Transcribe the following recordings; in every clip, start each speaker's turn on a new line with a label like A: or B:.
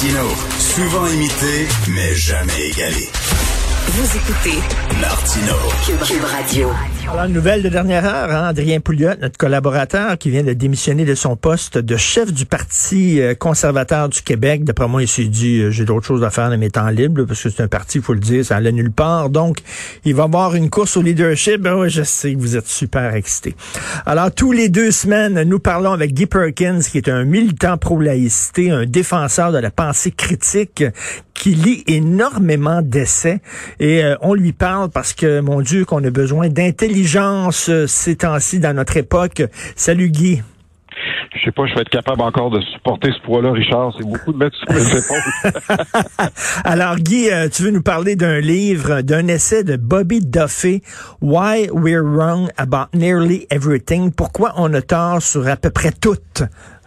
A: Martino, souvent imité, mais jamais égalé.
B: Vous écoutez
A: Martino,
B: Cube, Cube Radio.
C: Alors, nouvelle de dernière heure, hein, Adrien Pouliot, notre collaborateur, qui vient de démissionner de son poste de chef du Parti euh, conservateur du Québec. D'après moi, il s'est dit, euh, j'ai d'autres choses à faire de mes temps libres, parce que c'est un parti, il faut le dire, ça allait nulle part. Donc, il va avoir une course au leadership. Ben je sais que vous êtes super excité. Alors, tous les deux semaines, nous parlons avec Guy Perkins, qui est un militant pro-laïcité, un défenseur de la pensée critique, qui lit énormément d'essais. Et euh, on lui parle parce que, mon Dieu, qu'on a besoin d'intelligence euh, ces temps-ci dans notre époque. Salut Guy.
D: Je sais pas, je vais être capable encore de supporter ce poids-là, Richard. C'est beaucoup de mettre sur mes épaules.
C: Alors, Guy, euh, tu veux nous parler d'un livre, d'un essai de Bobby Duffy, Why We're Wrong About Nearly Everything. Pourquoi on a tort sur à peu près tout?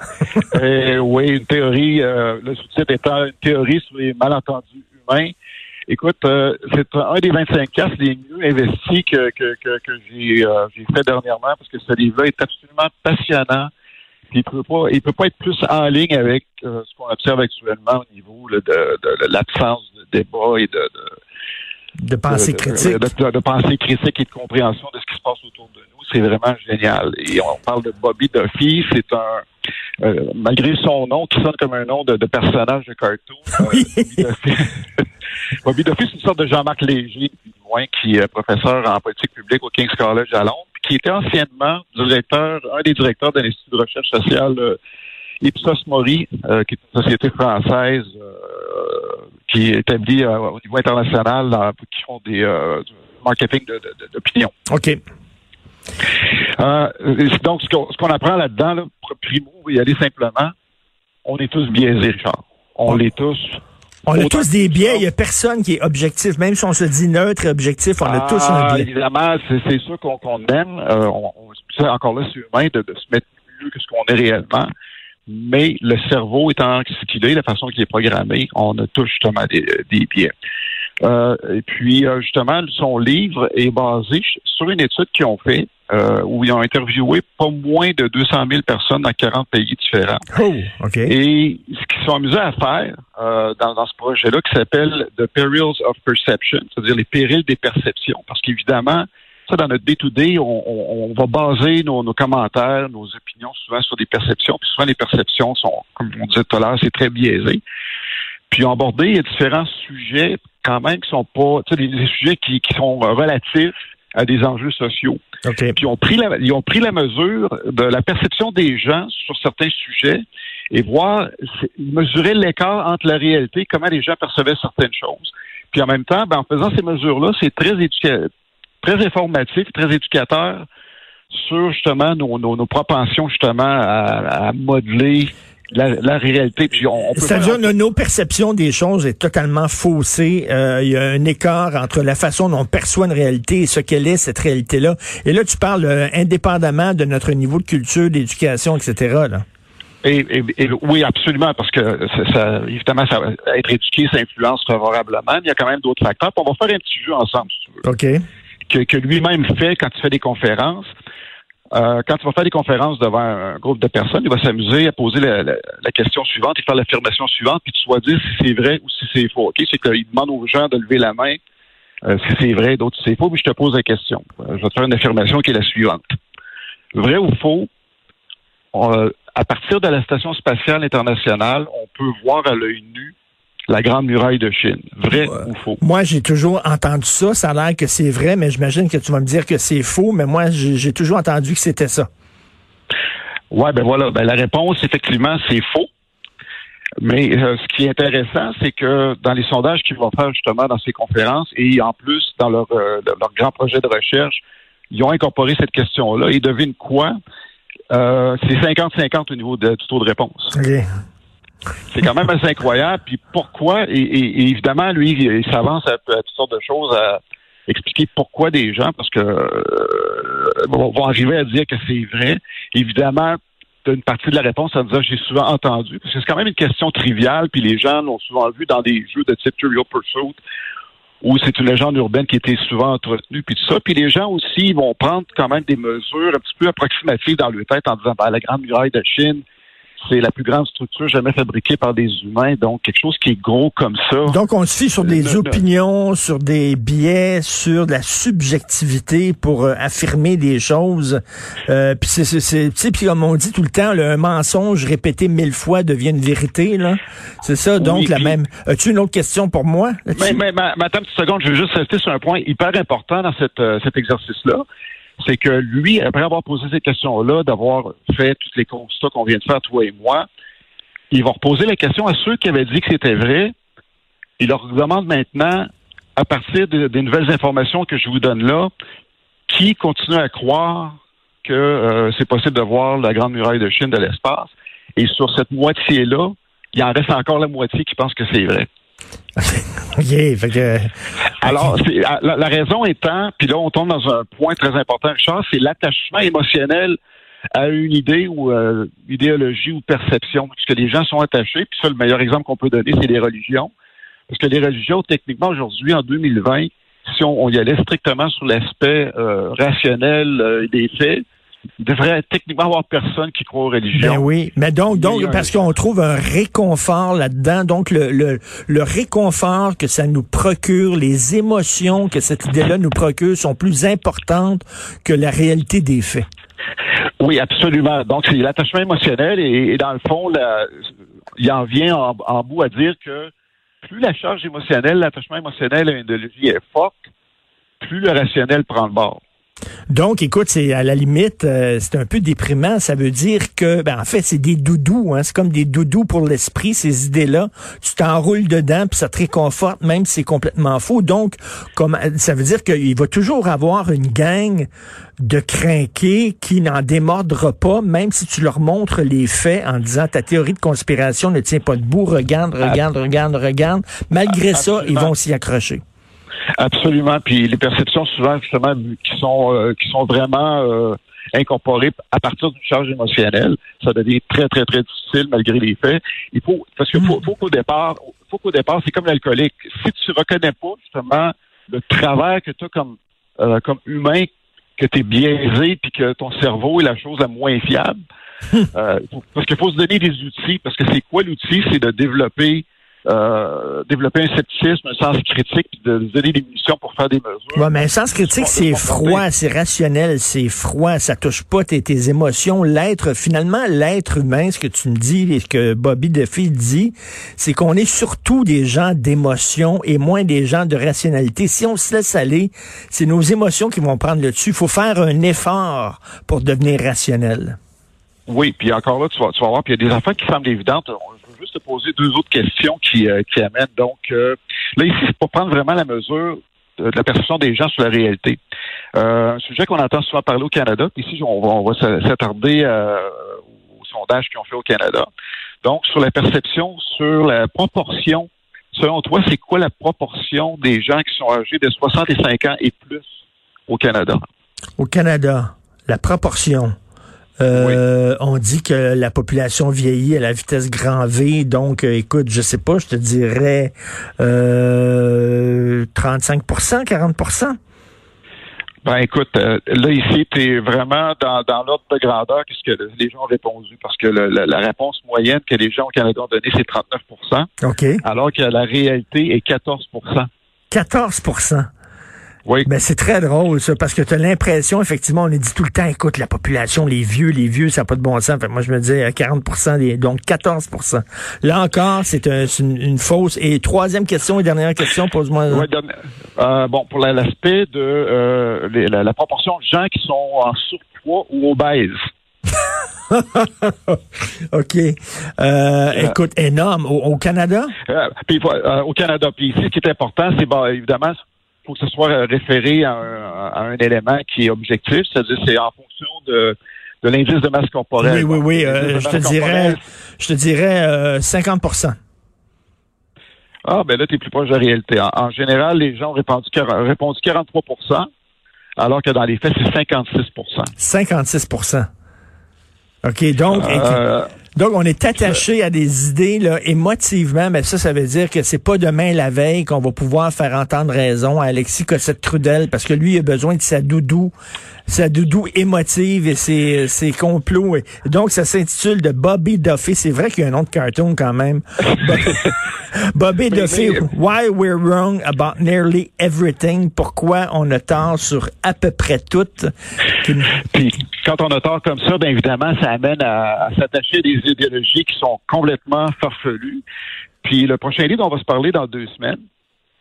D: Eh oui, une théorie, euh, le sous-titre étant une théorie sur les malentendus humains. Écoute, euh, c'est un des 25 casses les mieux investis que, que, que, que j'ai euh, j'ai fait dernièrement parce que ce livre-là est absolument passionnant. Puis il peut pas, il peut pas être plus en ligne avec euh, ce qu'on observe actuellement au niveau là, de, de, de l'absence de débat et de, de
C: pensée critique.
D: De, pensée critique et de compréhension de ce qui se passe autour de nous. C'est vraiment génial. Et on parle de Bobby Duffy. C'est un, euh, malgré son nom, qui sonne comme un nom de, personnage de cartoon. euh,
C: Oui.
D: Bobby Duffy, Bobby Duffy, c'est une sorte de Jean-Marc Léger, moins, qui est professeur en politique publique au King's College à Londres, qui était anciennement directeur, un des directeurs de l'Institut de recherche sociale euh, Ipsos Mori, euh, qui est une société française euh, qui est établie au niveau international, dans- qui font des du marketing de- de- de- d'opinion.
C: OK.
D: Donc, ce qu'on ce qu'on apprend là-dedans, là, primo, y aller simplement, on est tous biaisés, Richard. On l'est tous.
C: On a tous des biais. Il y a personne qui est objectif. Même si on se dit neutre et objectif, on a tous un
D: Ah,
C: biais.
D: Évidemment, c'est c'est sûr qu'on qu'on aime. Euh, on, on- c'est encore là, c'est humain de, de se mettre mieux que ce qu'on est réellement. Mais le cerveau étant ce qu'il est, la façon qu'il est programmé, on a tous justement des, des biais. Euh, et puis, euh, justement, son livre est basé sur une étude qu'ils ont fait euh, où ils ont interviewé pas moins de 200 000 personnes dans 40 pays différents.
C: Oh, OK.
D: Et ce qu'ils sont amusés à faire euh, dans, dans ce projet-là, qui s'appelle The Perils of Perception, c'est-à-dire les périls des perceptions. Parce qu'évidemment, ça, dans notre day-to-day, on, on- on va baser nos, nos commentaires, nos opinions souvent sur des perceptions. Puis souvent, les perceptions sont, comme on disait tout à l'heure, c'est très biaisé. Puis ils ont abordé différents sujets quand même qui sont pas, tu sais, des, des sujets qui, qui sont relatifs à des enjeux sociaux
C: OK.
D: puis ils ont pris la, ils ont pris la mesure de la perception des gens sur certains sujets et voir mesurer l'écart entre la réalité, comment les gens percevaient certaines choses. Puis en même temps, ben, en faisant ces mesures-là, c'est très très informatif, très éducateur sur justement nos, nos, nos propensions justement à, à modeler la, la réalité. Puis on, on peut
C: C'est-à-dire que nos perceptions des choses est totalement faussée. Euh, Il y a un écart entre la façon dont on perçoit une réalité et ce qu'elle est, cette réalité-là. Et là, tu parles euh, indépendamment de notre niveau de culture, d'éducation, etc. Là.
D: Et, et- et oui, absolument, parce que ça, ça- évidemment, ça, être éduqué, ça influence favorablement, mais il y a quand même d'autres facteurs. Puis on va faire un petit jeu ensemble, si tu veux,
C: OK.
D: que, que lui-même fait quand il fait des conférences. Euh, quand il va faire des conférences devant un groupe de personnes, il va s'amuser à poser la, question suivante et faire l'affirmation suivante, puis tu sois dire si c'est vrai ou si c'est faux. Ok, C'est qu'il demande aux gens de lever la main euh, si c'est vrai, d'autres si c'est faux, puis je te pose la question. Euh, je vais te faire une affirmation qui est la suivante. Vrai ou faux, à partir de la Station spatiale internationale, on peut voir à l'œil nu la Grande Muraille de Chine. Vrai ou faux?
C: Moi, j'ai toujours entendu ça. Ça a l'air que c'est vrai, mais j'imagine que tu vas me dire que c'est faux. Mais moi, j'ai toujours entendu que c'était ça.
D: Ouais, ben voilà. Ben la réponse, effectivement, c'est faux. Mais euh, ce qui est intéressant, c'est que dans les sondages qu'ils vont faire justement dans ces conférences et en plus dans leur, euh, leur grand projet de recherche, ils ont incorporé cette question-là. Et devine quoi? Euh, c'est 50-50 au niveau de- du taux de réponse. C'est quand même assez incroyable. Puis pourquoi? Et, évidemment, lui, il s'avance à, à toutes sortes de choses à expliquer pourquoi des gens, parce que euh, vont, arriver à dire que c'est vrai. Évidemment, une partie de la réponse en disant j'ai souvent entendu, parce que c'est quand même une question triviale, puis les gens l'ont souvent vu dans des jeux de type Trivial Pursuit, où c'est une légende urbaine qui était souvent entretenue, puis tout ça. Puis les gens aussi vont prendre quand même des mesures un petit peu approximatives dans leur tête en disant ben, la Grande Muraille de Chine, c'est la plus grande structure jamais fabriquée par des humains, donc quelque chose qui est gros comme ça.
C: Donc on se fie sur des opinions, sur des biais, sur de la subjectivité pour euh, affirmer des choses. Euh, puis c'est, c'est, c'est, puis comme on dit tout le temps, là, un mensonge répété mille fois devient une vérité. Là, c'est ça. Donc
D: Oui,
C: la
D: puis-
C: même. As-tu une autre question pour moi?
D: Mais, mais, ma- ma- attends une petite seconde, je veux juste rester sur un point hyper important dans cette, euh, cet exercice-là. C'est que lui, après avoir posé ces questions-là, d'avoir fait tous les constats qu'on vient de faire, toi et moi, il va reposer la question à ceux qui avaient dit que c'était vrai. Il leur demande maintenant, à partir de- des nouvelles informations que je vous donne là, qui continue à croire que euh, c'est possible de voir la Grande Muraille de Chine de l'espace. Et sur cette moitié-là, il en reste encore la moitié qui pense que c'est vrai.
C: Fait que
D: Alors, la, raison étant, puis là, on tombe dans un point très important, Richard, c'est l'attachement émotionnel à une idée ou euh, idéologie ou perception, puisque les gens sont attachés. Puis ça, le meilleur exemple qu'on peut donner, c'est les religions. Parce que les religions, techniquement, aujourd'hui, en 2020, si on, on y allait strictement sur l'aspect euh, rationnel euh, des faits, devrait techniquement avoir personne qui croit aux religions.
C: Ben oui, mais donc, donc parce qu'on trouve un réconfort là-dedans, donc le, le, le réconfort que ça nous procure, les émotions que cette idée-là nous procure sont plus importantes que la réalité des faits.
D: Oui, absolument. Donc, c'est l'attachement émotionnel et, et dans le fond, la- il en vient en, en bout à dire que plus la charge émotionnelle, l'attachement émotionnel à une idéologie est forte, plus le rationnel prend le bord.
C: Donc, écoute, c'est à la limite, euh, c'est un peu déprimant. Ça veut dire que, ben, en fait, c'est des doudous. Hein, c'est comme des doudous pour l'esprit, ces idées-là. Tu t'enroules dedans, puis ça te réconforte, même si c'est complètement faux. Donc, comme ça veut dire qu'il va toujours avoir une gang de crinqués qui n'en démordra pas, même si tu leur montres les faits en disant ta théorie de conspiration ne tient pas debout. Regarde, regarde, regarde, regarde. Malgré ça, ils vont s'y accrocher.
D: Absolument. Puis les perceptions souvent justement qui sont euh, qui sont vraiment euh, incorporées à partir d'une charge émotionnelle, ça devient très très très difficile malgré les faits. Il faut parce qu'il faut, faut qu'au départ, faut qu'au départ, c'est comme l'alcoolique. Si tu reconnais pas justement le travers que tu as comme euh, comme humain, que tu es biaisé puis que ton cerveau est la chose la moins fiable. euh, parce qu'il faut se donner des outils. Parce que c'est quoi l'outil? C'est de développer euh, développer un scepticisme, un sens critique, puis de donner des munitions pour faire des mesures.
C: Ouais, mais un sens critique, c'est froid, c'est rationnel, c'est froid, ça touche pas tes, tes émotions. L'être, finalement, l'être humain, ce que tu me dis et ce que Bobby Duffy dit, c'est qu'on est surtout des gens d'émotion et moins des gens de rationalité. Si on se laisse aller, c'est nos émotions qui vont prendre le dessus. Il faut faire un effort pour devenir rationnel.
D: Oui, puis encore là, tu vas, tu vas voir, puis il y a des affaires qui semblent évidentes. Juste te poser deux autres questions qui, euh, amènent. Donc, euh, là, ici, c'est pour prendre vraiment la mesure de, la perception des gens sur la réalité. Euh, un sujet qu'on entend souvent parler au Canada, puis ici, on va, on va s'attarder aux sondages qu'ils ont fait au Canada. Donc, sur la perception, sur la proportion, selon toi, c'est quoi la proportion des gens qui sont âgés de 65 ans et plus au Canada?
C: Au Canada, la proportion. Euh, On dit que la population vieillit à la vitesse grand V, donc euh, écoute, je sais pas, je te dirais euh, 35% 40%
D: Ben écoute, euh, là ici, tu es vraiment dans, dans l'ordre de grandeur que les gens ont répondu, parce que le- la, la réponse moyenne que les gens au Canada ont donnée, c'est 39%
C: OK.
D: alors que la réalité est 14%
C: 14
D: Oui.
C: Ben, c'est très drôle, ça, parce que tu as l'impression, effectivement, on est dit tout le temps, écoute, la population, les vieux, les vieux, ça n'a pas de bon sens. Fait moi, je me disais euh, 40% des, donc 14% Là encore, c'est un- c'est une, une fausse. Et troisième question et dernière question, pose-moi.
D: Ouais, donne- euh, bon, pour la- l'aspect de euh, les- la, la proportion de gens qui sont en surpoids ou obèses.
C: OK. Euh, écoute, énorme. Au, au Canada?
D: Euh, euh, au Canada. Puis ici, ce qui est important, c'est bon, évidemment, faut que ce soit référé à un, à un élément qui est objectif, c'est-à-dire c'est en fonction de, de l'indice de masse corporelle.
C: Oui, oui, oui. Euh, je te dirais, je te dirais euh, 50%
D: Ah, ben là, tu es plus proche de la réalité. En, en général, les gens ont répondu, répondu 43% alors que dans les faits, c'est 56%
C: 56% OK, donc,
D: Euh,
C: Donc, on est attaché à des idées là, émotivement, mais ça, ça veut dire que c'est pas demain la veille qu'on va pouvoir faire entendre raison à Alexis Cossette-Trudel, parce que lui, il a besoin de sa doudou, sa doudou émotive et ses, ses complots. Et donc, ça s'intitule de Bobby Duffy. C'est vrai qu'il y a un nom de cartoon quand même. Bobby Duffy, Why We're Wrong About Nearly Everything. Pourquoi on a tort sur à peu près tout?
D: Puis, quand on a tort comme ça, bien évidemment, ça amène à, à s'attacher à des idéologies qui sont complètement farfelues. Puis, le prochain livre dont on va se parler dans deux semaines,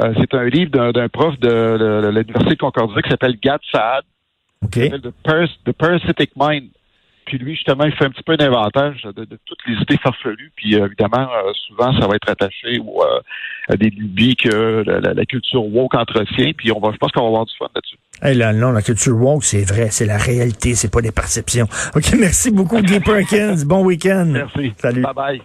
D: euh, c'est un livre d'un prof de, de, de l'Université de Concordia qui s'appelle Gad Saad
C: Okay.
D: The, Pars The Parasitic Mind. Puis lui, justement, il fait un petit peu d'inventaire de, de, toutes les idées farfelues. Puis euh, évidemment, euh, souvent, ça va être attaché au, euh, à des lubies que la, la, culture woke entretient. Puis on va, je pense qu'on va avoir du fun là-dessus.
C: Hey, là, non, la culture woke, c'est vrai, c'est la réalité, c'est pas des perceptions. OK, merci beaucoup, Guy Perkins. Bon week-end.
D: Merci.
C: Salut.
D: Bye bye.